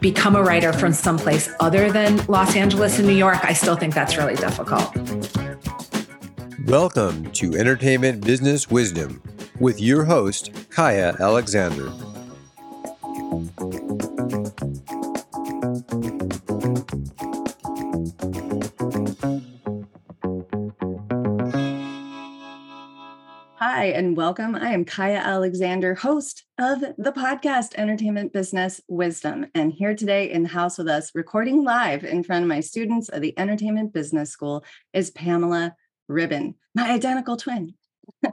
become a writer from someplace other than Los Angeles and New York, I still think that's really difficult. Welcome to Entertainment Business Wisdom with your host, Kaia Alexander. Hi, and welcome. I am Kaia Alexander, host of the podcast Entertainment Business Wisdom. And here today in the house with us, recording live in front of my students of the Entertainment Business School, is Pamela Ribon, my identical twin.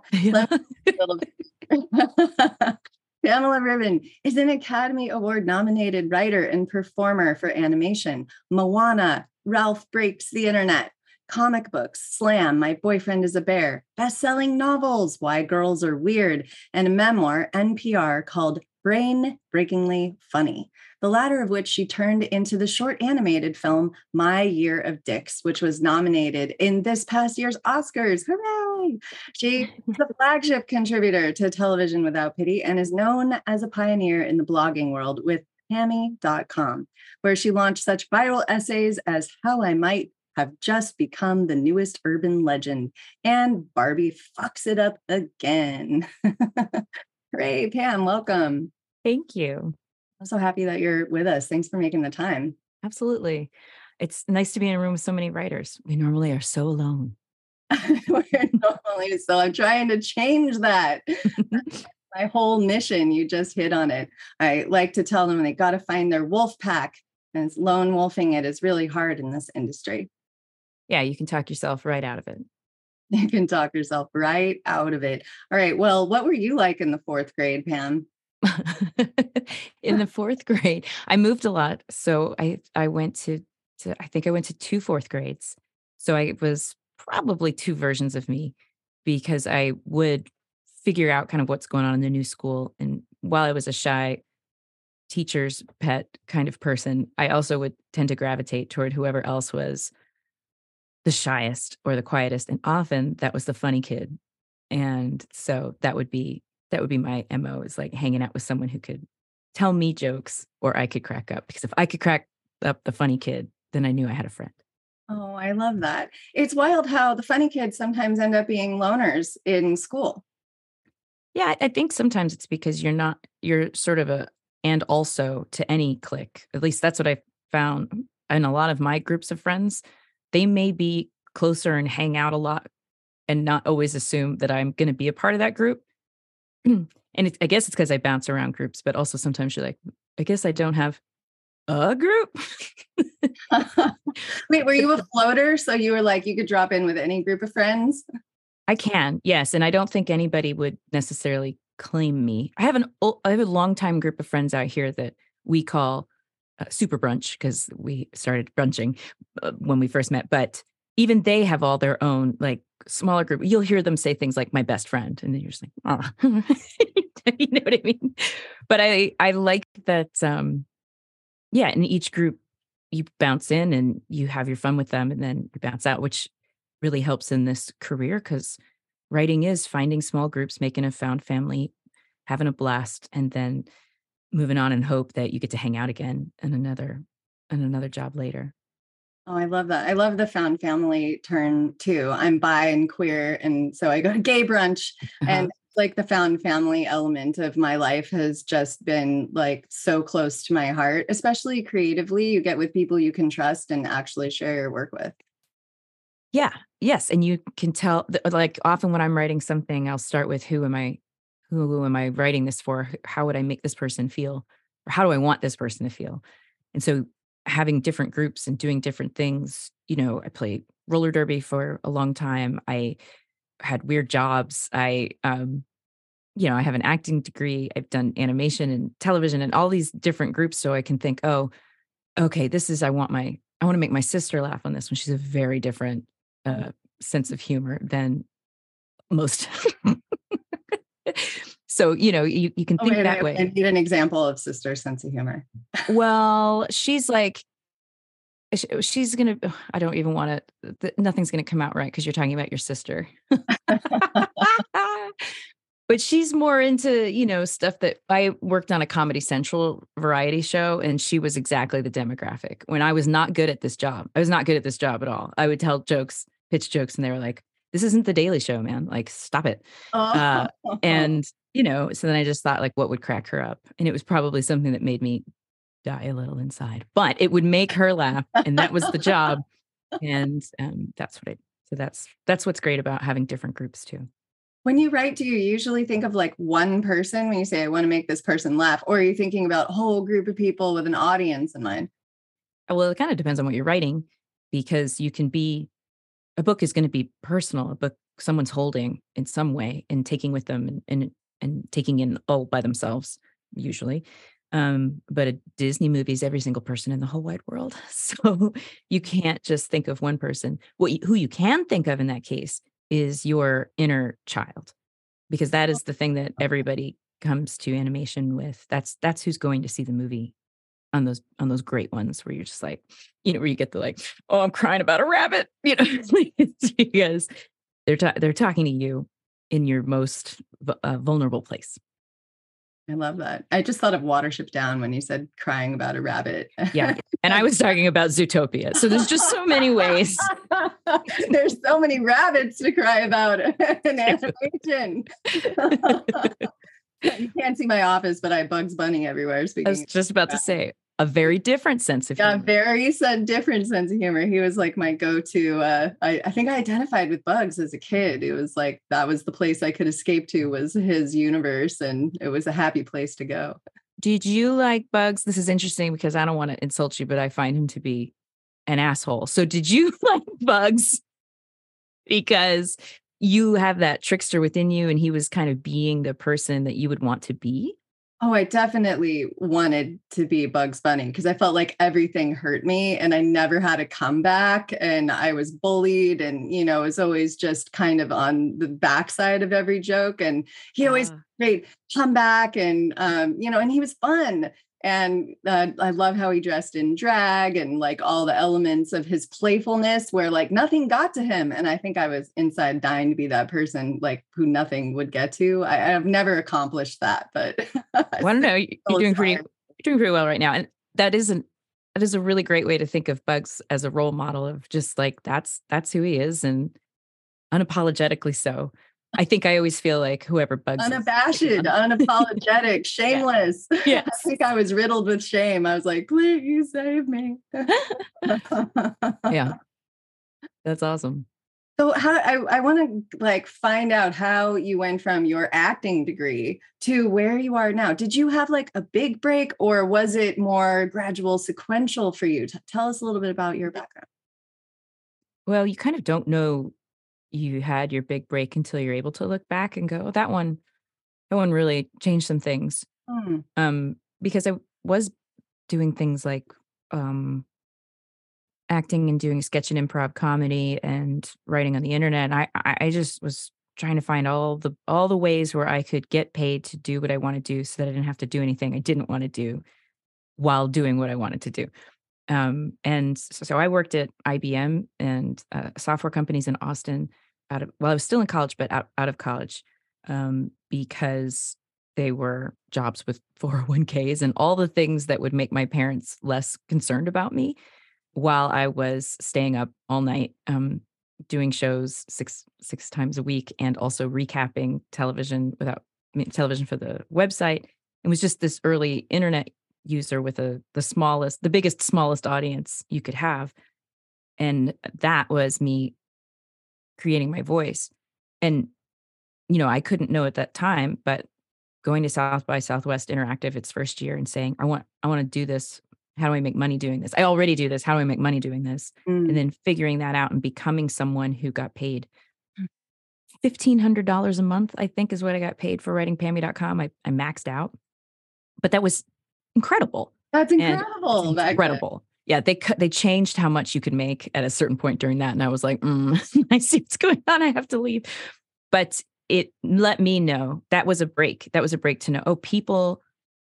Pamela Ribon is an Academy Award nominated writer and performer for animation, Moana, Ralph Breaks the Internet, comic books, Slam, My Boyfriend is a Bear, best selling novels, Why Girls Are Weird, and a memoir, NPR, called Brain Breakingly Funny, the latter of which she turned into the short animated film My Year of Dicks, which was nominated in this past year's Oscars. Hooray! She's is the flagship contributor to Television Without Pity and is known as a pioneer in the blogging world with Pamie.com, where she launched such viral essays as How I Might have just become the newest urban legend, and Barbie fucks it up again. Hooray, Pam, welcome. Thank you. I'm so happy that you're with us. Thanks for making the time. Absolutely. It's nice to be in a room with so many writers. We normally are so alone. We're normally so I'm trying to change that. my whole mission. You just hit on it. I like to tell them they got to find their wolf pack. And lone wolfing it is really hard in this industry yeah, you can talk yourself right out of it. You can talk yourself right out of it. All right. Well, what were you like in the fourth grade, Pam? in the fourth grade, I moved a lot. So I I went to to I think I went to two fourth grades. So I was probably two versions of me because I would figure out kind of what's going on in the new school. And while I was a shy teacher's pet kind of person, I also would tend to gravitate toward whoever else was the shyest or the quietest and often that was the funny kid and so that would be that would be my mo is like hanging out with someone who could tell me jokes or i could crack up because if i could crack up the funny kid then i knew i had a friend. Oh i love that. It's wild how the funny kids sometimes end up being loners in school. Yeah i think sometimes it's because you're not you're sort of a and also to any clique at least that's what i found in a lot of my groups of friends they may be closer and hang out a lot and not always assume that I'm going to be a part of that group. and it, I guess it's because I bounce around groups, but also sometimes you're like, I guess I don't have a group. Wait, were you a floater? So you were like, you could drop in with any group of friends? I can, yes. And I don't think anybody would necessarily claim me. I have an I have a long time group of friends out here that we call uh, super brunch because we started brunching uh, when we first met. But even they have all their own like smaller group. You'll hear them say things like "my best friend," and then you're just like, "Oh," you know what I mean? But I I like that. um Yeah, in each group, you bounce in and you have your fun with them, and then you bounce out, which really helps in this career because writing is finding small groups, making a found family, having a blast, and then moving on and hope that you get to hang out again in another in another job later. Oh, I love that. I love the found family turn too. I'm bi and queer. And so I go to gay brunch uh-huh. and like the found family element of my life has just been like so close to my heart, especially creatively. You get with people you can trust and actually share your work with. Yeah. Yes. And you can tell like often when I'm writing something, I'll start with who am I who am I writing this for? How would I make this person feel? or how do I want this person to feel? And so having different groups and doing different things, you know, I played roller derby for a long time. I had weird jobs. I um you know, I have an acting degree. I've done animation and television and all these different groups so I can think, "Oh, okay, this is I want my I want to make my sister laugh on this one. She's a very different uh sense of humor than most so you know you, you can Oh, think wait, that I, way. I need an example of sister sense of humor. well she's like she's gonna i don't even want to nothing's gonna come out right because you're talking about your sister. But she's more into you know stuff that i worked on a comedy central variety show and she was exactly the demographic. When i was not good at this job i was not good at this job at all. I would tell jokes pitch jokes and they were like this isn't the daily show man like stop it Uh, and you know so then i just thought like what would crack her up and it was probably something that made me die a little inside but it would make her laugh and that was the job and um, that's what i so that's that's what's great about having different groups too When you write, do you usually think of like one person when you say, I want to make this person laugh? Or are you thinking about a whole group of people with an audience in mind? well it kind of depends on what you're writing because you can be a book is going to be personal a book someone's holding in some way and taking with them and and, and taking in all by themselves usually um but a disney movie is every single person in the whole wide world. So you can't just think of one person. What you, who you can think of in that case is your inner child because that is the thing that everybody comes to animation with. That's that's who's going to see the movie on those on those great ones where you're just like you know where you get the like oh i'm crying about a rabbit you know because they're ta- they're talking to you in your most uh, vulnerable place I love that. I just thought of Watership Down when you said crying about a rabbit. yeah and i was talking about zootopia so there's just so many ways There's so many rabbits to cry about in animation. you can't see my office, but I have Bugs Bunny everywhere. i was just about to say a very different sense of yeah, humor. very different sense of humor. He was like my go-to. Uh, I, I think I identified with Bugs as a kid. It was like that was the place I could escape to was his universe, and it was a happy place to go. Did you like Bugs? This is interesting because I don't want to insult you, but I find him to be an asshole. So did you like Bugs? Because you have that trickster within you, and he was kind of being the person that you would want to be. Oh, I definitely wanted to be Bugs Bunny because I felt like everything hurt me and I never had a comeback and I was bullied and, you know, was always just kind of on the backside of every joke. And he always made comeback and, um, you know, and he was fun. And uh, I love how he dressed in drag and like all the elements of his playfulness where like nothing got to him. And I think I was inside dying to be that person, like who nothing would get to. I, I've never accomplished that, but Well, I don't know. You're doing pretty, you're doing pretty well right now, and that isn't. That is a really great way to think of Bugs as a role model of just like that's that's who he is, and unapologetically so. I think I always feel like whoever Bugs unabashed, unapologetic, shameless. Yes. I think I was riddled with shame. I was like, please save me. yeah, that's awesome. So how I, I want to like find out how you went from your acting degree to where you are now. Did you have like a big break or was it more gradual sequential for you? T- tell us a little bit about your background. Well, you kind of don't know you had your big break until you're able to look back and go, oh, that one, that one really changed some things. Hmm. Um, because I was doing things like um acting and doing sketch and improv comedy and writing on the internet. I I I just was trying to find all the all the ways where I could get paid to do what I want to do so that I didn't have to do anything I didn't want to do while doing what I wanted to do. Um, and so, so I worked at IBM and uh, software companies in Austin out of well, I was still in college, but out, out of college um, because they were jobs with 401ks and all the things that would make my parents less concerned about me while I was staying up all night um, doing shows six six times a week and also recapping television without television for the website. It was just this early internet user with a the smallest, the biggest, smallest audience you could have, and that was me creating my voice. And you know, I couldn't know at that time, but going to South by Southwest Interactive its first year and saying, I want I want to do this. How do I make money doing this? I already do this. How do I make money doing this? Mm. And then figuring that out and becoming someone who got paid $1,500 a month, I think is what I got paid for writing Pamie.com. I, I maxed out, but that was incredible. That's incredible. It's back then. incredible. Yeah, they cut, they changed how much you could make at a certain point during that, and I was like, mm, I see what's going on. I have to leave. But it let me know that was a break. That was a break to know. Oh, people,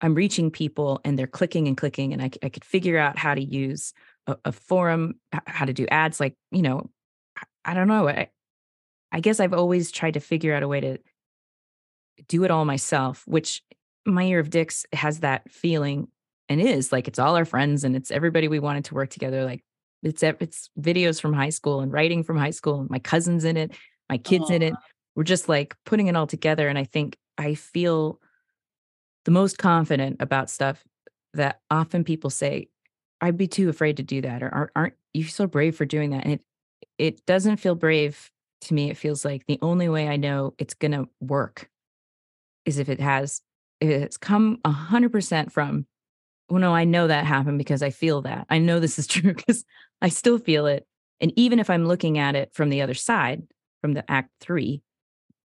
I'm reaching people, and they're clicking and clicking, and I, I could figure out how to use a, a forum, how to do ads. Like you know, I- I don't know. I, I guess I've always tried to figure out a way to do it all myself, which my year of dicks has that feeling and is like it's all our friends and it's everybody we wanted to work together. Like it's it's videos from high school and writing from high school and my cousins in it, my kids in it. We're just like putting it all together. And I think I feel the most confident about stuff that often people say, I'd be too afraid to do that, or aren't, aren't you so brave for doing that? And it it doesn't feel brave to me. It feels like the only way I know it's gonna work is if it has it's come a hundred percent from well, no, I know that happened because I feel that. I know this is true because I still feel it. And even if I'm looking at it from the other side, from the act three,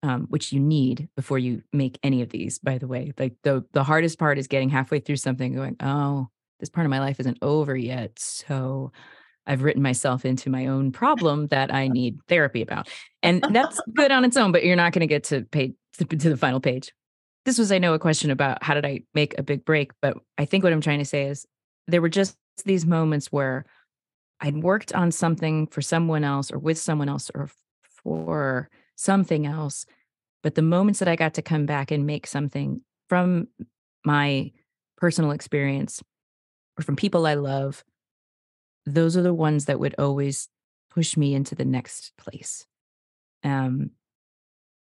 um, which you need before you make any of these, by the way, like the the hardest part is getting halfway through something, going, oh, this part of my life isn't over yet. So I've written myself into my own problem that I need therapy about. And that's good on its own, but you're not going to get to page to, to the final page. This was, I know, a question about how did I make a big break, but I think what I'm trying to say is there were just these moments where I'd worked on something for someone else or with someone else or for something else. But the moments that I got to come back and make something from my personal experience or from people I love, those are the ones that would always push me into the next place. Um,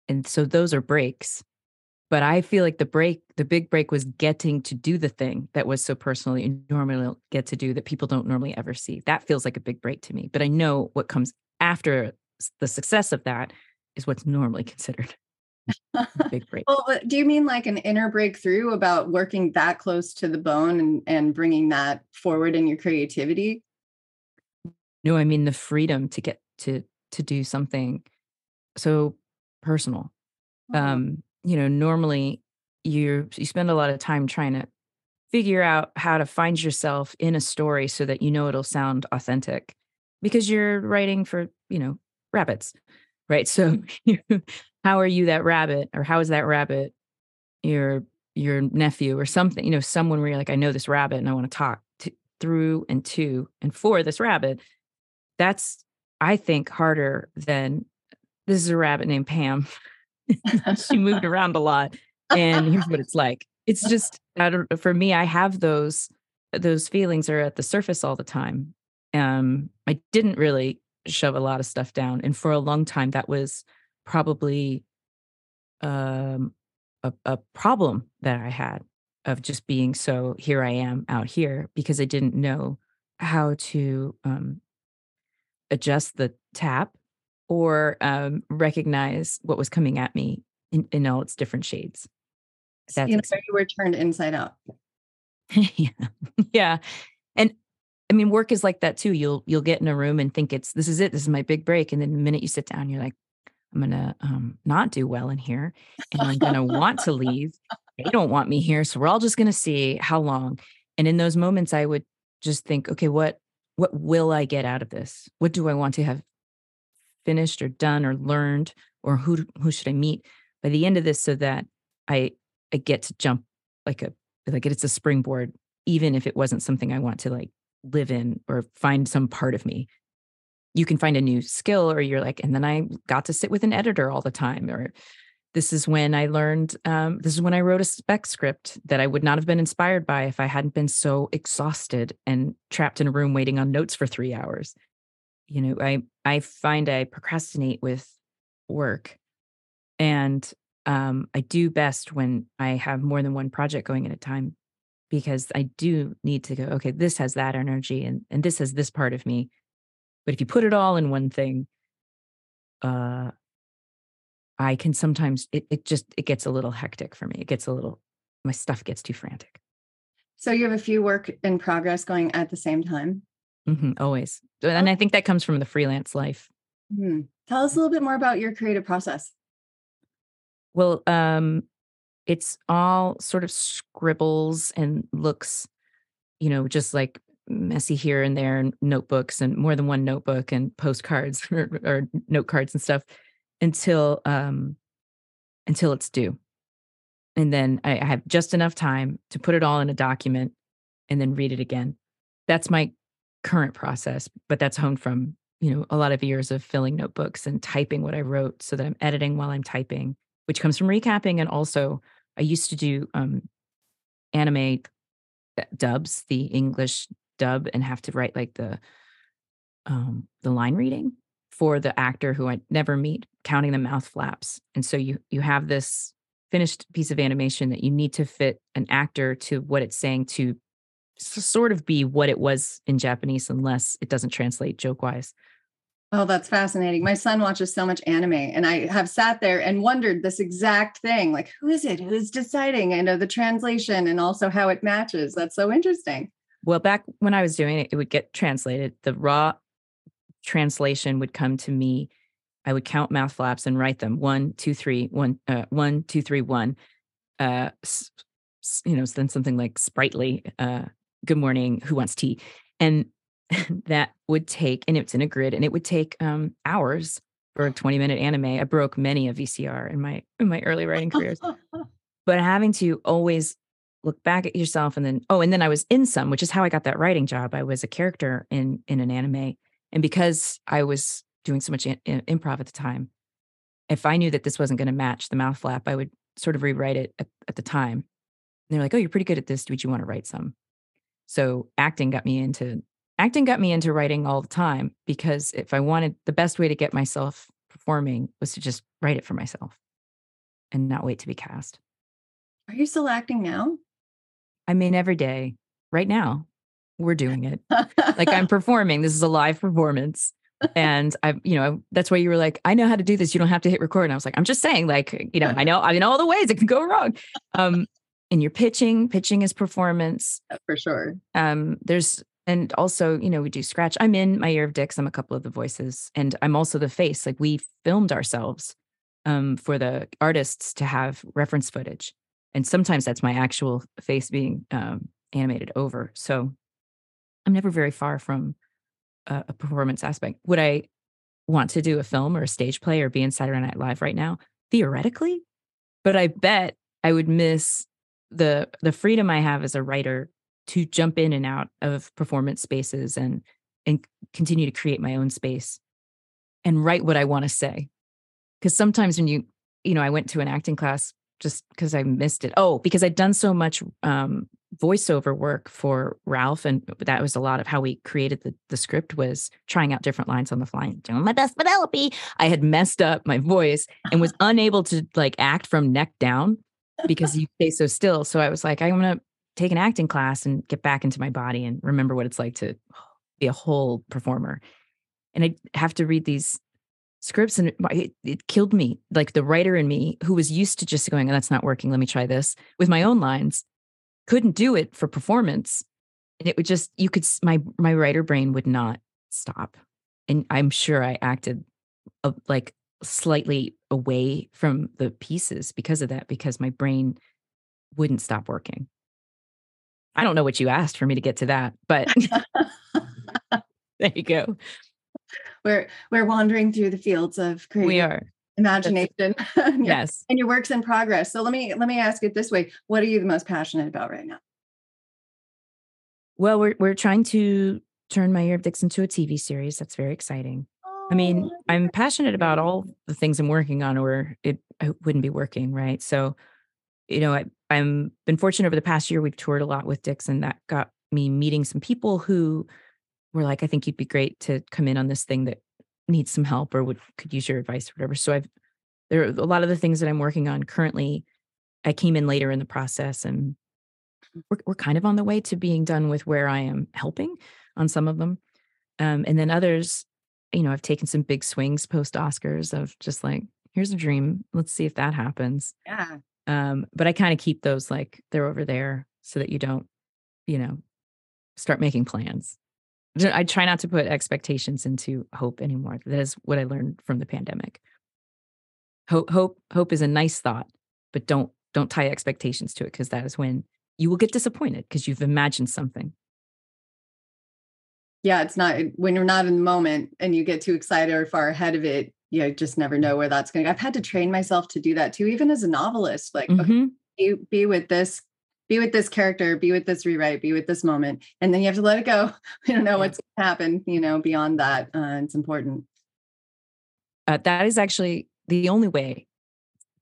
and so those are breaks. But I feel like the break, the big break was getting to do the thing that was so personal you normally get to do that people don't normally ever see. That feels like a big break to me. But I know what comes after the success of that is what's normally considered big break. Well, do you mean like an inner breakthrough about working that close to the bone and, and bringing that forward in your creativity? No, I mean the freedom to get to to do something so personal. Oh, Um, you know, normally you you spend a lot of time trying to figure out how to find yourself in a story so that you know it'll sound authentic because you're writing for, you know, rabbits. Right? So how are you that rabbit or how is that rabbit your your nephew or something, you know, someone where you're like I know this rabbit and I want to talk to, through and to and for this rabbit. That's I think harder than this is a rabbit named Pam. she moved around a lot and here's what it's like. It's just I don't, for me i have those those feelings are at the surface all the time. Um i didn't really shove a lot of stuff down and for a long time that was probably um a, a problem that i had of just being so here i am out here because i didn't know how to um adjust the tap or um, recognize what was coming at me in, in all its different shades. That's you know, you were turned inside out. yeah, yeah, and I mean, work is like that too. You'll you'll get in a room and think it's this is it. This is my big break, and then the minute you sit down, you're like, I'm gonna um, not do well in here, and I'm gonna want to leave. They don't want me here, so we're all just gonna see how long. And in those moments, I would just think, okay, what what will I get out of this? What do I want to have finished or done or learned, or who who should I meet by the end of this, so that I I get to jump like a like it's a springboard, even if it wasn't something I want to like live in or find some part of me. You can find a new skill, or you're like, and then I got to sit with an editor all the time, or this is when I learned, um, this is when I wrote a spec script that I would not have been inspired by if I hadn't been so exhausted and trapped in a room waiting on notes for three hours. You know, I I find I procrastinate with work, and um, I do best when I have more than one project going at a time because I do need to go, okay, this has that energy and, and this has this part of me. But if you put it all in one thing, uh, I can sometimes it, it just it gets a little hectic for me. It gets a little my stuff gets too frantic. So you have a few work in progress going at the same time. Hmm always, and I think that comes from the freelance life. Hmm. Tell us a little bit more about your creative process. Well, um, it's all sort of scribbles and looks, you know, just like messy here and there, and notebooks and more than one notebook and postcards or, or note cards and stuff until um until it's due. And then I, I have just enough time to put it all in a document and then read it again. That's my current process, but that's honed from, you know, a lot of years of filling notebooks and typing what I wrote so that I'm editing while I'm typing, which comes from recapping. And also, I used to do um, anime dubs, the English dub, and have to write like the um, the line reading for the actor who I never meet, counting the mouth flaps. And so you you have this finished piece of animation that you need to fit an actor to what it's saying to sort of be what it was in Japanese, unless it doesn't translate joke wise. Oh, that's fascinating. My son watches so much anime, and I have sat there and wondered this exact thing like, who is it? Who's deciding? I know the translation and also how it matches. That's so interesting. Well, back when I was doing it, it would get translated. The raw translation would come to me. I would count mouth flaps and write them one, two, three, one, uh, one, two, three, one. Uh, you know, then something like sprightly. Uh, good morning. Who wants tea? And that would take, and it's in a grid, and it would take um, hours for a twenty minute anime. I broke many a VCR in my in my early writing careers but having to always look back at yourself and then oh and then i was in some which is how i got that writing job i was a character in in an anime and because i was doing so much in, in- improv at the time if i knew that this wasn't going to match the mouth flap i would sort of rewrite it at, at the time and they're like oh you're pretty good at this would you want to write some so acting got me into acting got me into writing all the time because if i wanted the best way to get myself performing was to just write it for myself and not wait to be cast Are you still acting now? I mean, every day, right now, we're doing it. Like I'm performing. This is a live performance. And I, you know, that's why you were like, I know how to do this. You don't have to hit record. And I was like, I'm just saying, like, you know, I know, I know all the ways it can go wrong. Um, and you're pitching, pitching is performance. for sure. Um, there's, and also, you know, we do scratch. I'm in my year of dicks. I'm a couple of the voices, and I'm also the face. Like we filmed ourselves um, for the artists to have reference footage, and sometimes that's my actual face being um, animated over. So I'm never very far from a, a performance aspect. Would I want to do a film or a stage play or be in Saturday Night Live right now? Theoretically, but I bet I would miss the the freedom I have as a writer to jump in and out of performance spaces and and continue to create my own space and write what I want to say. Because sometimes when you, you know, I went to an acting class just because I missed it. Oh, because I'd done so much um, voiceover work for Ralph, and that was a lot of how we created the the script was trying out different lines on the fly, and doing my best Vanellope. I had messed up my voice and was unable to like act from neck down because you stay so still. So I was like, I'm gonna take an acting class and get back into my body and remember what it's like to be a whole performer. And I have to read these scripts and it, it, it killed me. Like the writer in me who was used to just going, oh, that's not working. Let me try this with my own lines. Couldn't do it for performance. And it would just, you could, my, my writer brain would not stop. And I'm sure I acted uh, like slightly away from the pieces because of that, because my brain wouldn't stop working. I don't know what you asked for me to get to that, but there you go. We're we're wandering through the fields of creative We are. imagination. Yes. And your work's in progress. So let me let me ask it this way. What are you the most passionate about right now? Well, we're we're trying to turn my year of dicks into a TV series. That's very exciting. I mean, I'm passionate about all the things I'm working on, or it I wouldn't be working, right? So, you know, I I'm been fortunate over the past year. We've toured a lot with Dixon. that got me meeting some people who were like, "I think you'd be great to come in on this thing that needs some help, or would could use your advice, or whatever." So I've there are a lot of the things that I'm working on currently. I came in later in the process, and we're we're kind of on the way to being done with where I am helping on some of them, um, and then others you know, I've taken some big swings post Oscars of just like here's a dream. Let's see if that happens. Yeah. Um, but I kind of keep those like they're over there so that you don't, you know, start making plans. I try not to put expectations into hope anymore. That is what I learned from the pandemic. Hope, hope, hope is a nice thought, but don't don't tie expectations to it because that is when you will get disappointed because you've imagined something. Yeah, it's not when you're not in the moment and you get too excited or far ahead of it, you just never know where that's going. I've had to train myself to do that too, even as a novelist. Like, okay, Mhm. be, be with this, be with this character, be with this rewrite, be with this moment, and then you have to let it go. We don't know Yeah. what's going to happen. You know, beyond that, uh, it's important. uh, that is actually the only way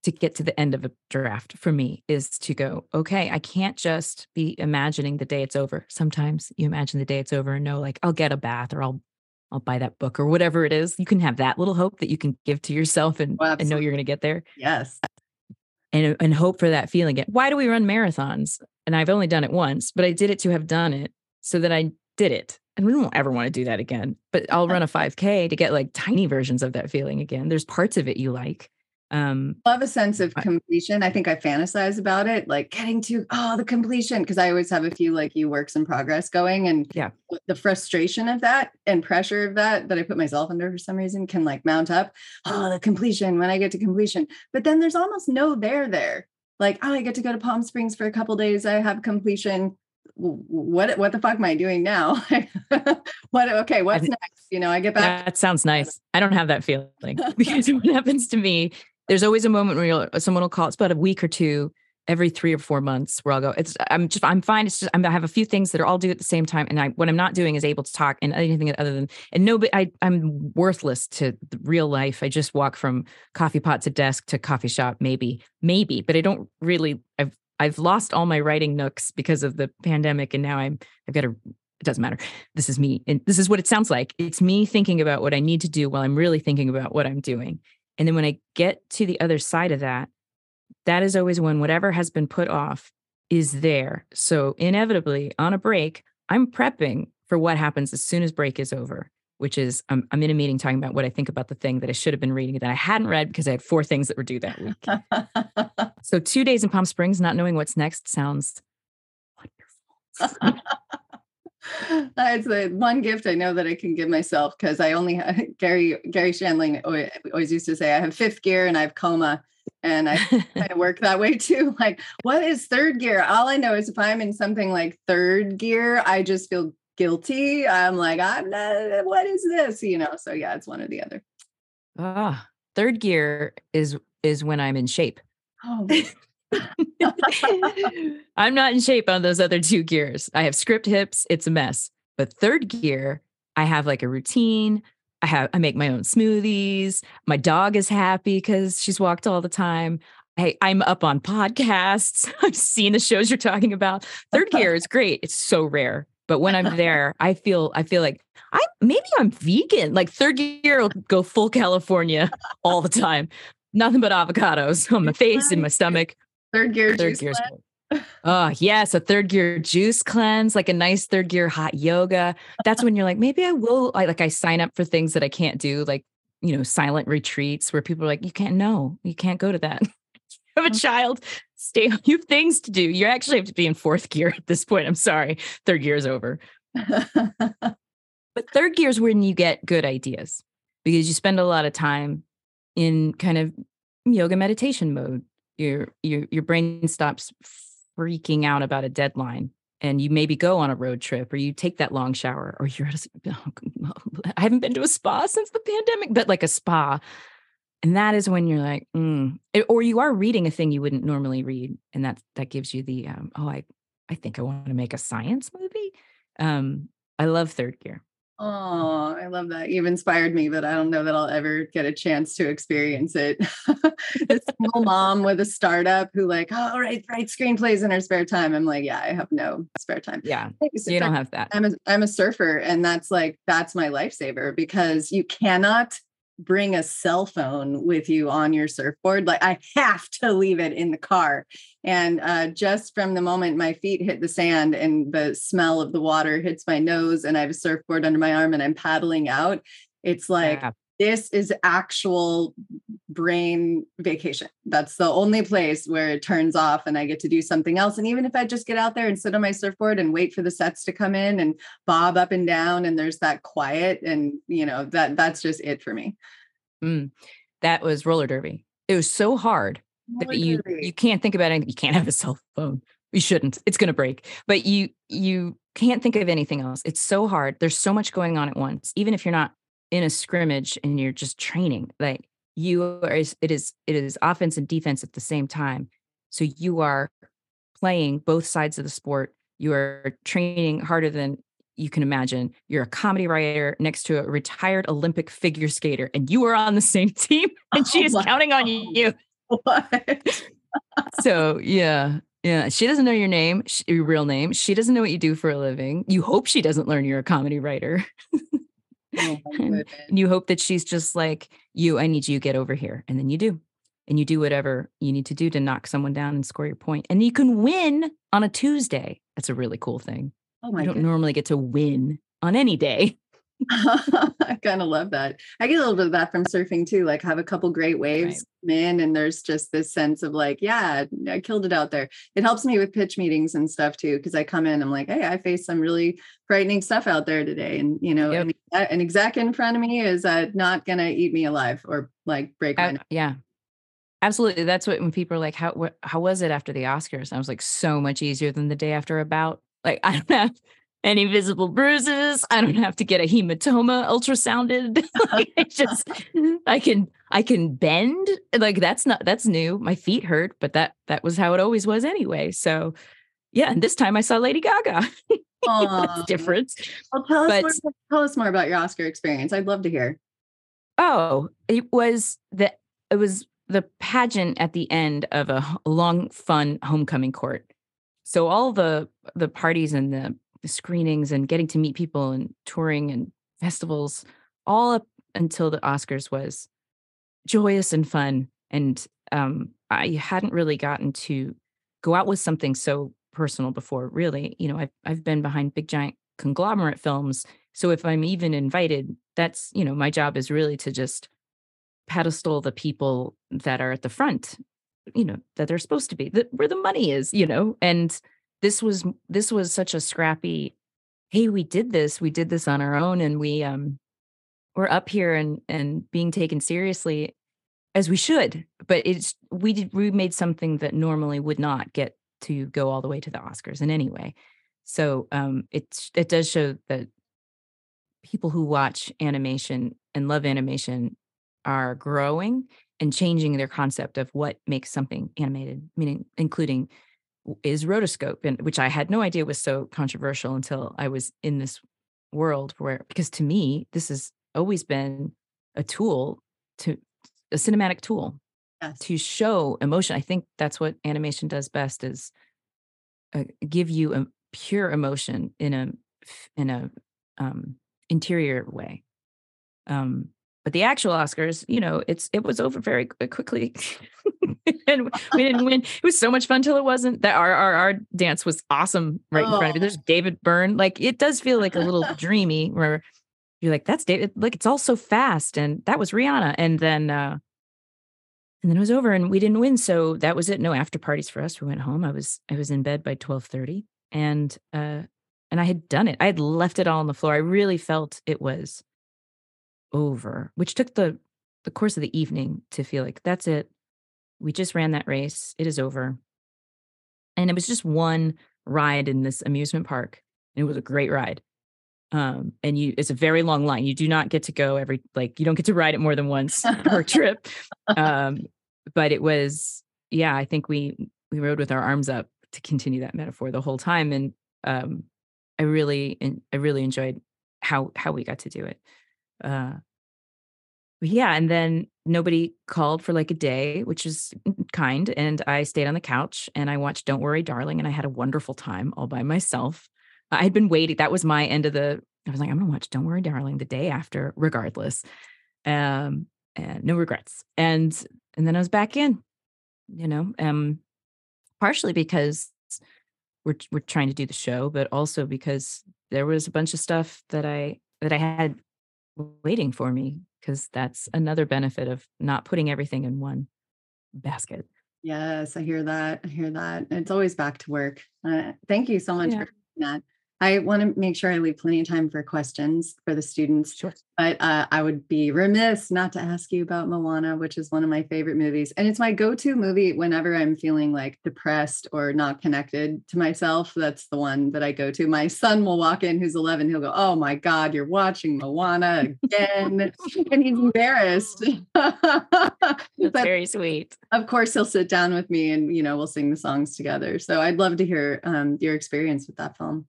to get to the end of a draft for me is to go okay i can't just be imagining the day it's over sometimes you imagine the day it's over and know like i'll get a bath or i'll i'll buy that book or whatever it is you can have that little hope that you can give to yourself and, Oh, and know you're going to get there Yes. and and hope for that feeling again. Why do we run marathons? And I've only done it once, but I did it to have done it so that I did it. And we don't ever want to do that again. But I'll run a 5K to get like tiny versions of that feeling again. There's parts of it you like. Um, love a sense of completion. I think I fantasize about it, like getting to oh the completion because I always have a few like you works in progress going, and Yeah. the frustration of that and pressure of that that I put myself under for some reason can like mount up. Oh, the completion when I get to completion, but then there's almost no there there. Like oh, I get to go to Palm Springs for a couple days. I have completion. What what the fuck am I doing now? what okay? What's next? You know, I get back. that sounds nice. I don't have that feeling because what happens to me, there's always a moment where someone will call. It's about a week or two every three or four months where I'll go. It's I'm just I'm fine. It's just I'm, I have a few things that are all due at the same time, and I what I'm not doing is able to talk and anything other than and no, but I I'm worthless to real life. I just walk from coffee pot to desk to coffee shop, maybe maybe, but I don't really. I've I've lost all my writing nooks because of the pandemic, and now I'm I've got a It doesn't matter. This is me, and this is what it sounds like. It's me thinking about what I need to do while I'm really thinking about what I'm doing. And then when I get to the other side of that, that is always when whatever has been put off is there. So inevitably on a break, I'm prepping for what happens as soon as break is over, which is I'm, I'm in a meeting talking about what I think about the thing that I should have been reading that I hadn't read because I had four things that were due that week. so two days in Palm Springs, not knowing what's next sounds wonderful. That's the one gift I know that I can give myself because I only have Garry Garry Shandling always, used to say I have fifth gear and I have coma and I kind of work that way too. Like, what is third gear? All I know is if I'm in something like third gear, I just feel guilty. I'm like, I'm not. What is this? You know. So yeah, it's one or the other. ah, third gear is is when I'm in shape. Oh, I'm not in shape on those other two gears. I have script hips, it's a mess. But third gear, I have like a routine. I have I make my own smoothies. My dog is happy because she's walked all the time. Hey, I'm up on podcasts. I've seen the shows you're talking about. Third gear is great. It's so rare. But when I'm there, I feel I feel like I maybe I'm vegan. Like third gear will go full California all the time. Nothing but avocados on my face and my stomach third gear. third juice gear. Oh, yes, a third gear juice cleanse, like a nice third gear hot yoga. That's when you're like, maybe I will. I like I sign up for things that I can't do, like you know, silent retreats where people are like, you can't know, you can't go to that. you have a mm. child, stay. You have things to do. You actually have to be in fourth gear at this point. I'm sorry, third gear is over. But third gear is when you get good ideas because you spend a lot of time in kind of yoga meditation mode. Your your your brain stops freaking out about a deadline and you maybe go on a road trip or you take that long shower or you're at a, I haven't been to a spa since the pandemic, but like a spa. And that is when you're like, mm. or you are reading a thing you wouldn't normally read. And that, that gives you the, um, oh, I, I think I want to make a science movie. Um, I love third gear. Oh, I love that. You've inspired me, but I don't know that I'll ever get a chance to experience it. a single mom with a startup who like, oh, write write screenplays in her spare time. I'm like, yeah, I have no spare time. Yeah. You don't have that. I'm a I'm a surfer, and that's like that's my lifesaver because you cannot bring a cell phone with you on your surfboard. Like I have to leave it in the car. And uh, just from the moment my feet hit the sand and the smell of the water hits my nose, and I have a surfboard under my arm and I'm paddling out, it's like Yeah. This is actual brain vacation. That's the only place where it turns off and I get to do something else. And even if I just get out there and sit on my surfboard and wait for the sets to come in and bob up and down and there's that quiet and you know that that's just it for me. Mm, that was roller derby. It was so hard that you you can't think about anything. You can't have a cell phone. You shouldn't. It's going to break. But you you can't think of anything else. It's so hard. There's so much going on at once. Even if you're not in a scrimmage and you're just training, like you are it is it is offense and defense at the same time. So you are playing both sides of the sport. You are training harder than you can imagine. You're a comedy writer next to a retired Olympic figure skater, and you are on the same team, and she oh, is wow. counting on you. What? so yeah, yeah. She doesn't know your name, your real name. She doesn't know what you do for a living. You hope she doesn't learn you're a comedy writer. oh, and you hope that she's just like you. I need you. Get over here, and then you do and you do whatever you need to do to knock someone down and score your point. And you can win on a Tuesday. That's a really cool thing. Oh my I don't goodness. normally get to win on any day. I kind of love that. I get a little bit of that from surfing too. Like have a couple great waves right. in, and there's just this sense of like, yeah, I killed it out there. It helps me with pitch meetings and stuff too, because I come in, I'm like, hey, I faced some really frightening stuff out there today, and you know, yep. an, an exec in front of me is uh, not gonna eat me alive or like break my. Uh, yeah, absolutely. That's what when people are like, how how was it after the Oscars? I was like, so much easier than the day after about like I don't have any visible bruises. I don't have to get a hematoma ultrasounded. like, just I can I can bend. Like that's not that's new. My feet hurt, but that that was how it always was anyway. So yeah, and this time I saw Lady Gaga. that's different. Well, tell us but, more, tell us more about your Oscar experience. I'd love to hear. Oh, it was the it was the pageant at the end of a long, fun homecoming court so all the the parties and the screenings and getting to meet people and touring and festivals all up until the oscars was joyous and fun and um, i hadn't really gotten to go out with something so personal before really. You know i've, I've been behind big giant conglomerate films so if i'm even invited that's you know my job is really to just pedestal the people that are at the front you know that they're supposed to be that where the money is you know and this was this was such a scrappy hey we did this we did this on our own and we um we're up here and and being taken seriously as we should. But it's we did we made something that normally would not get to go all the way to the oscars in any way. So um it's it does show that people who watch animation and love animation are growing and changing their concept of what makes something animated, meaning including is rotoscope, and which I had no idea was so controversial until I was in this world where because to me this has always been a tool to a cinematic tool yes. to show emotion. I think that's what animation does best is uh, give you a pure emotion in a in a um, interior way. Um, but the actual Oscars, you know, it's it was over very quickly, and we didn't win. It was so much fun till it wasn't. That our our, our dance was awesome right oh. in front of you. There's David Byrne. Like it does feel like a little dreamy where you're like, that's David. Like it's all so fast, and that was Rihanna. And then uh and then it was over, and we didn't win. So that was it. No after parties for us. We went home. I was I was in bed by twelve thirty, and uh and I had done it. I had left it all on the floor. I really felt it was over, which took the the course of the evening to feel like that's it. We just ran that race. It is over. And it was just one ride in this amusement park. And it was a great ride. Um, and you it's a very long line. You do not get to go every like you don't get to ride it more than once per trip. Um, but it was, yeah, I think we we rode with our arms up to continue that metaphor the whole time. And um I really I really enjoyed how how we got to do it uh yeah and then nobody called for like a day which is kind and i stayed on the couch and i watched don't worry darling and i had a wonderful time all by myself. I had been waiting that was my end of the i was like i'm gonna watch don't worry darling the day after regardless um and no regrets and and then i was back in you know um partially because we're we're trying to do the show but also because there was a bunch of stuff that i that i had waiting for me because that's another benefit of not putting everything in one basket. Yes, I hear that. I hear that. It's always back to work. Uh, thank you so much Yeah. for that. I want to make sure I leave plenty of time for questions for the students. Sure. But uh, I would be remiss not to ask you about Moana, which is one of my favorite movies. And it's my go to movie whenever I'm feeling like depressed or not connected to myself. That's the one that I go to. My son will walk in, who's 11. He'll go, Oh my God, you're watching Moana again. and he's embarrassed. That's very sweet. of course, he'll sit down with me and, you know, we'll sing the songs together. So I'd love to hear um, your experience with that film.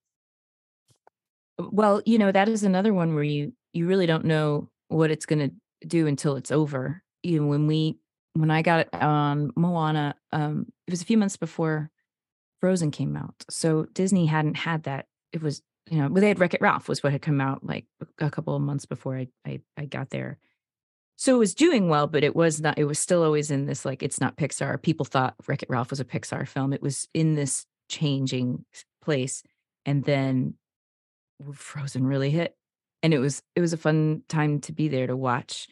Well, you know, that is another one where you you really don't know what it's going to do until it's over. You know, when we when I got on Moana, um, it was a few months before Frozen came out, so Disney hadn't had that. It was you know, well, they had Wreck It Ralph was what had come out like a couple of months before I I, I got there. So it was doing well, but it was not. It was still always in this like it's not Pixar. People thought Wreck It Ralph was a Pixar film. It was in this changing place, and then Frozen really hit, and it was it was a fun time to be there to watch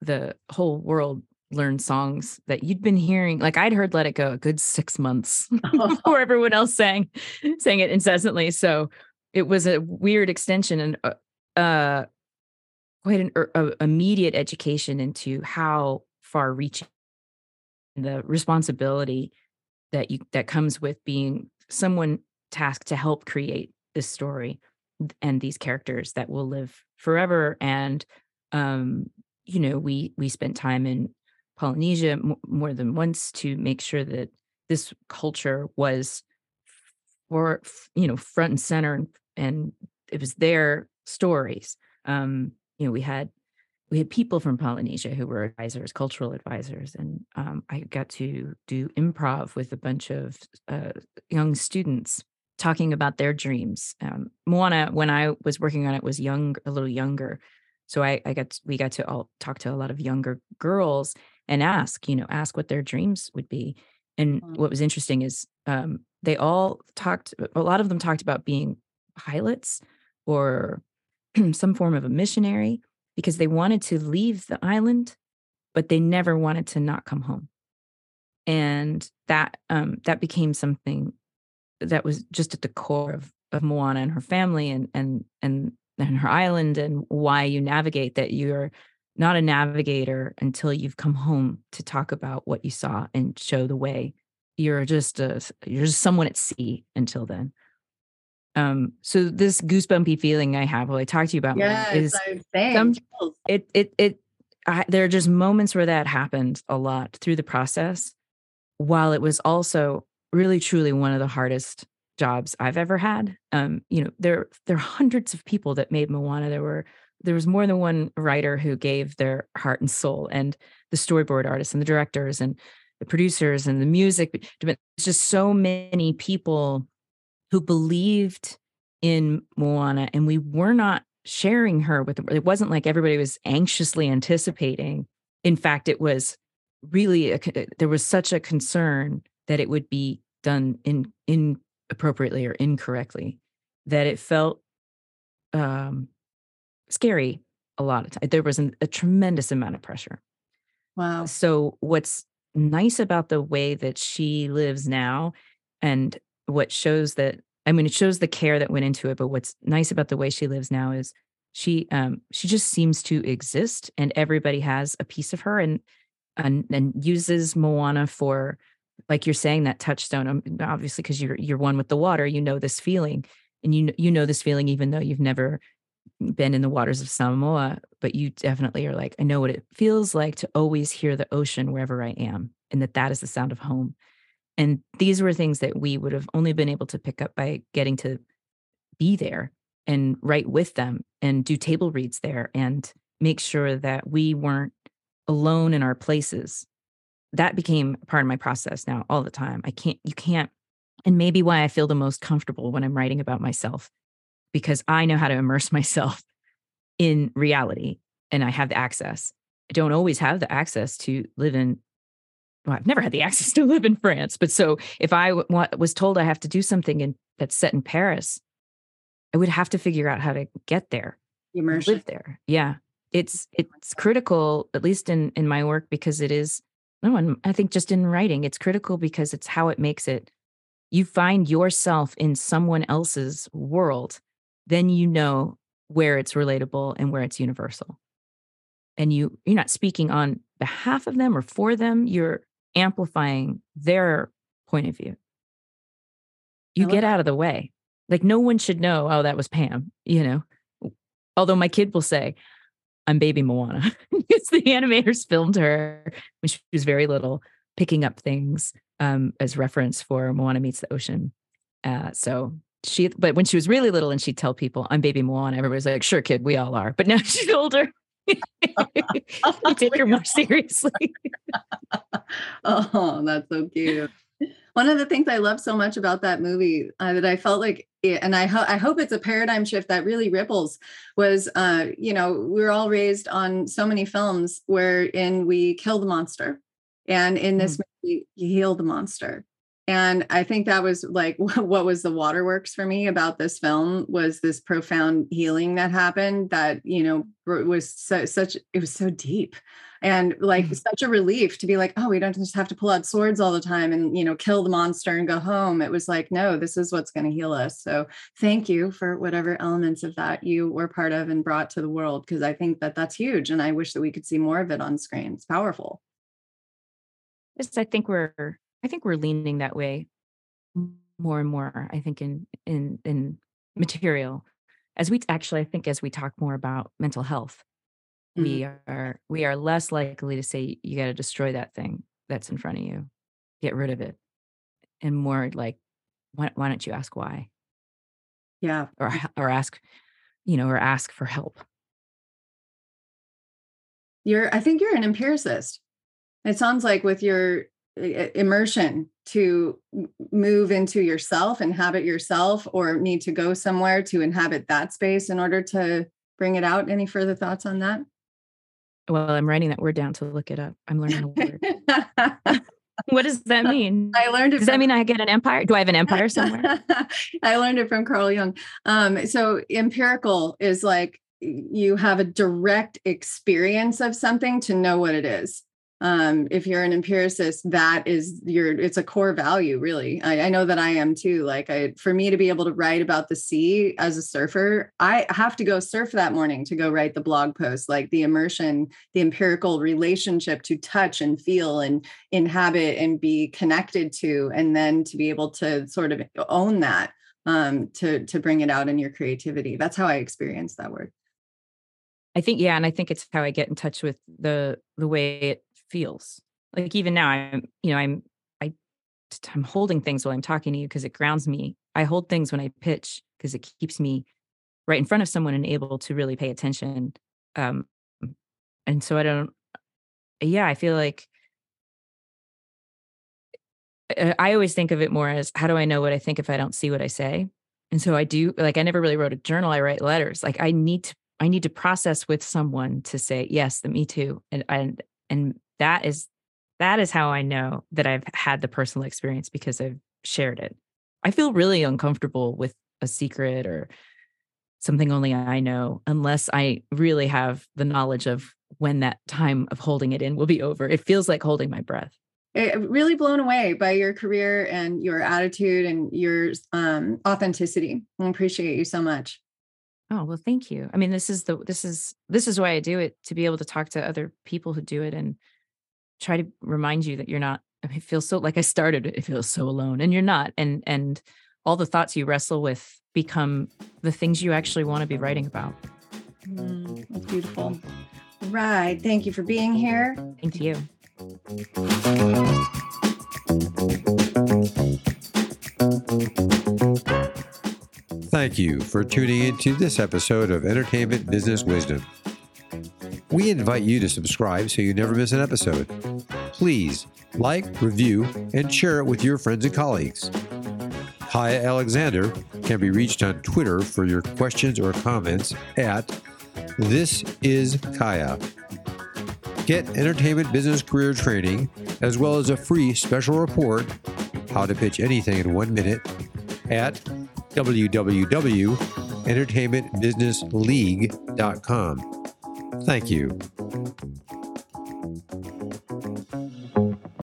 the whole world learn songs that you'd been hearing. Like I'd heard "Let It Go" a good six months before everyone else sang sang it incessantly. So it was a weird extension and uh, uh quite an uh, immediate education into how far reaching the responsibility that you that comes with being someone tasked to help create this story and these characters that will live forever and um you know we we spent time in polynesia m- more than once to make sure that this culture was for you know front and center and, it was their stories. Um you know we had we had people from polynesia who were advisors cultural advisors and um, i got to do improv with a bunch of uh, young students talking about their dreams um, moana when i was working on it was young a little younger. So i, I got we got to all talk to a lot of younger girls and ask you know ask what their dreams would be. And Wow. what was interesting is um, they all talked a lot of them talked about being pilots or some form of a missionary because they wanted to leave the island but they never wanted to not come home. And that um, that became something that was just at the core of of Moana and her family and and and and her island and why you navigate that you're not a navigator until you've come home to talk about what you saw and show the way you're just a you're just someone at sea until then um so this goosebumpy feeling i have while i talk to you about Yes, is I was saying. some- it it it I, there are just moments where that happened a lot through the process while it was also really truly one of the hardest jobs i've ever had. Um you know there there are hundreds of people that made moana. There were there was more than one writer who gave their heart and soul and the storyboard artists and the directors and the producers and the music it's just so many people who believed in moana and we were not sharing her with it wasn't like everybody was anxiously anticipating. In fact it was really a, there was such a concern that it would be done in inappropriately or incorrectly that it felt um scary a lot of time there was an, a tremendous amount of pressure Wow. so what's nice about the way that she lives now and what shows that I mean it shows the care that went into it but what's nice about the way she lives now is she um she just seems to exist and everybody has a piece of her and and and uses Moana for like you're saying that touchstone um, obviously because you're you're one with the water you know this feeling and you you know this feeling even though you've never been in the waters of Samoa, but you definitely are like, I know what it feels like to always hear the ocean wherever I am, and that that is the sound of home. And these were things that we would have only been able to pick up by getting to be there and write with them and do table reads there and make sure that we weren't alone in our places. That became part of my process now all the time. I can't, you can't, and maybe why I feel the most comfortable when I'm writing about myself because I know how to immerse myself in reality and I have the access. I don't always have the access to live in, well, I've never had the access to live in France. But so if I w- was told I have to do something in, that's set in Paris, I would have to figure out how to get there, Immersion. live there. Yeah. it's it's critical, at least in in my work, because it is. No, and I think just in writing, it's critical because it's how it makes it. You find yourself in someone else's world, then you know where it's relatable and where it's universal. And you you're not speaking on behalf of them or for them. You're amplifying their point of view. You get out of the way. Like no one should know, oh, that was Pam, you know. Although my kid will say, I'm baby Moana. because the animators filmed her when she was very little, picking up things um, as reference for Moana Meets the Ocean. Uh, so she, but when she was really little and she'd tell people, I'm baby Moana, everybody's like, sure, kid, we all are. But now she's older. we take her more seriously. oh, that's so cute. One of the things I love so much about that movie uh, that I felt like, it, and I, ho- I hope it's a paradigm shift that really ripples, was, uh, you know, we are all raised on so many films wherein we kill the monster, and in this mm. movie, you heal the monster and i think that was like what was the waterworks for me about this film was this profound healing that happened that you know was so, such it was so deep and like mm-hmm. such a relief to be like oh we don't just have to pull out swords all the time and you know kill the monster and go home it was like no this is what's going to heal us so thank you for whatever elements of that you were part of and brought to the world because i think that that's huge and i wish that we could see more of it on screen it's powerful Yes, I think we're I think we're leaning that way more and more. I think in in in material, as we actually, I think as we talk more about mental health, mm-hmm. we are we are less likely to say you got to destroy that thing that's in front of you, get rid of it, and more like, why, why don't you ask why? Yeah, or or ask, you know, or ask for help. You're, I think you're an empiricist. It sounds like with your immersion to move into yourself, inhabit yourself, or need to go somewhere to inhabit that space in order to bring it out. Any further thoughts on that? Well, I'm writing that word down to look it up. I'm learning a word. what does that mean? I learned it. Does from- that mean I get an empire? Do I have an empire somewhere? I learned it from Carl Jung. Um, so empirical is like you have a direct experience of something to know what it is um, if you're an empiricist that is your it's a core value really. I, I, know that i am too. Like i for me to be able to write about the sea as a surfer i have to go surf that morning to go write the blog post like the immersion the empirical relationship to touch and feel and inhabit and be connected to and then to be able to sort of own that um, to to bring it out in your creativity. That's how i experience that word I think yeah, and I think it's how I get in touch with the the way it feels. Like even now, I'm, you know, I'm, I, I'm holding things while I'm talking to you because it grounds me. I hold things when I pitch because it keeps me right in front of someone and able to really pay attention. Um, and so I don't, yeah, I feel like I always think of it more as how do I know what I think if I don't see what I say? And so I do like I never really wrote a journal. I write letters. Like I need to I need to process with someone to say yes, the me too, and and and that is that is how I know that I've had the personal experience because I've shared it. I feel really uncomfortable with a secret or something only I know unless I really have the knowledge of when that time of holding it in will be over. It feels like holding my breath. It, really blown away by your career and your attitude and your um, authenticity. I appreciate you so much. Oh, well, thank you. I mean, this is the this is this is why I do it to be able to talk to other people who do it and try to remind you that you're not I mean, it feels so like I started it feels so alone and you're not and and all the thoughts you wrestle with become the things you actually want to be writing about. Mm, that's beautiful. Right. Thank you for being here. Thank you. Thank you for tuning into this episode of Entertainment Business Wisdom. We invite you to subscribe so you never miss an episode. Please like, review, and share it with your friends and colleagues. Kaia Alexander can be reached on Twitter for your questions or comments at This is Kaia. Get entertainment business career training as well as a free special report, How to Pitch Anything in One Minute, at www.entertainmentbusinessleague.com. Thank you.